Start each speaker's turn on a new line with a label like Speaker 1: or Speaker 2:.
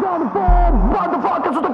Speaker 1: never gonna fall. Motherfuckers with the.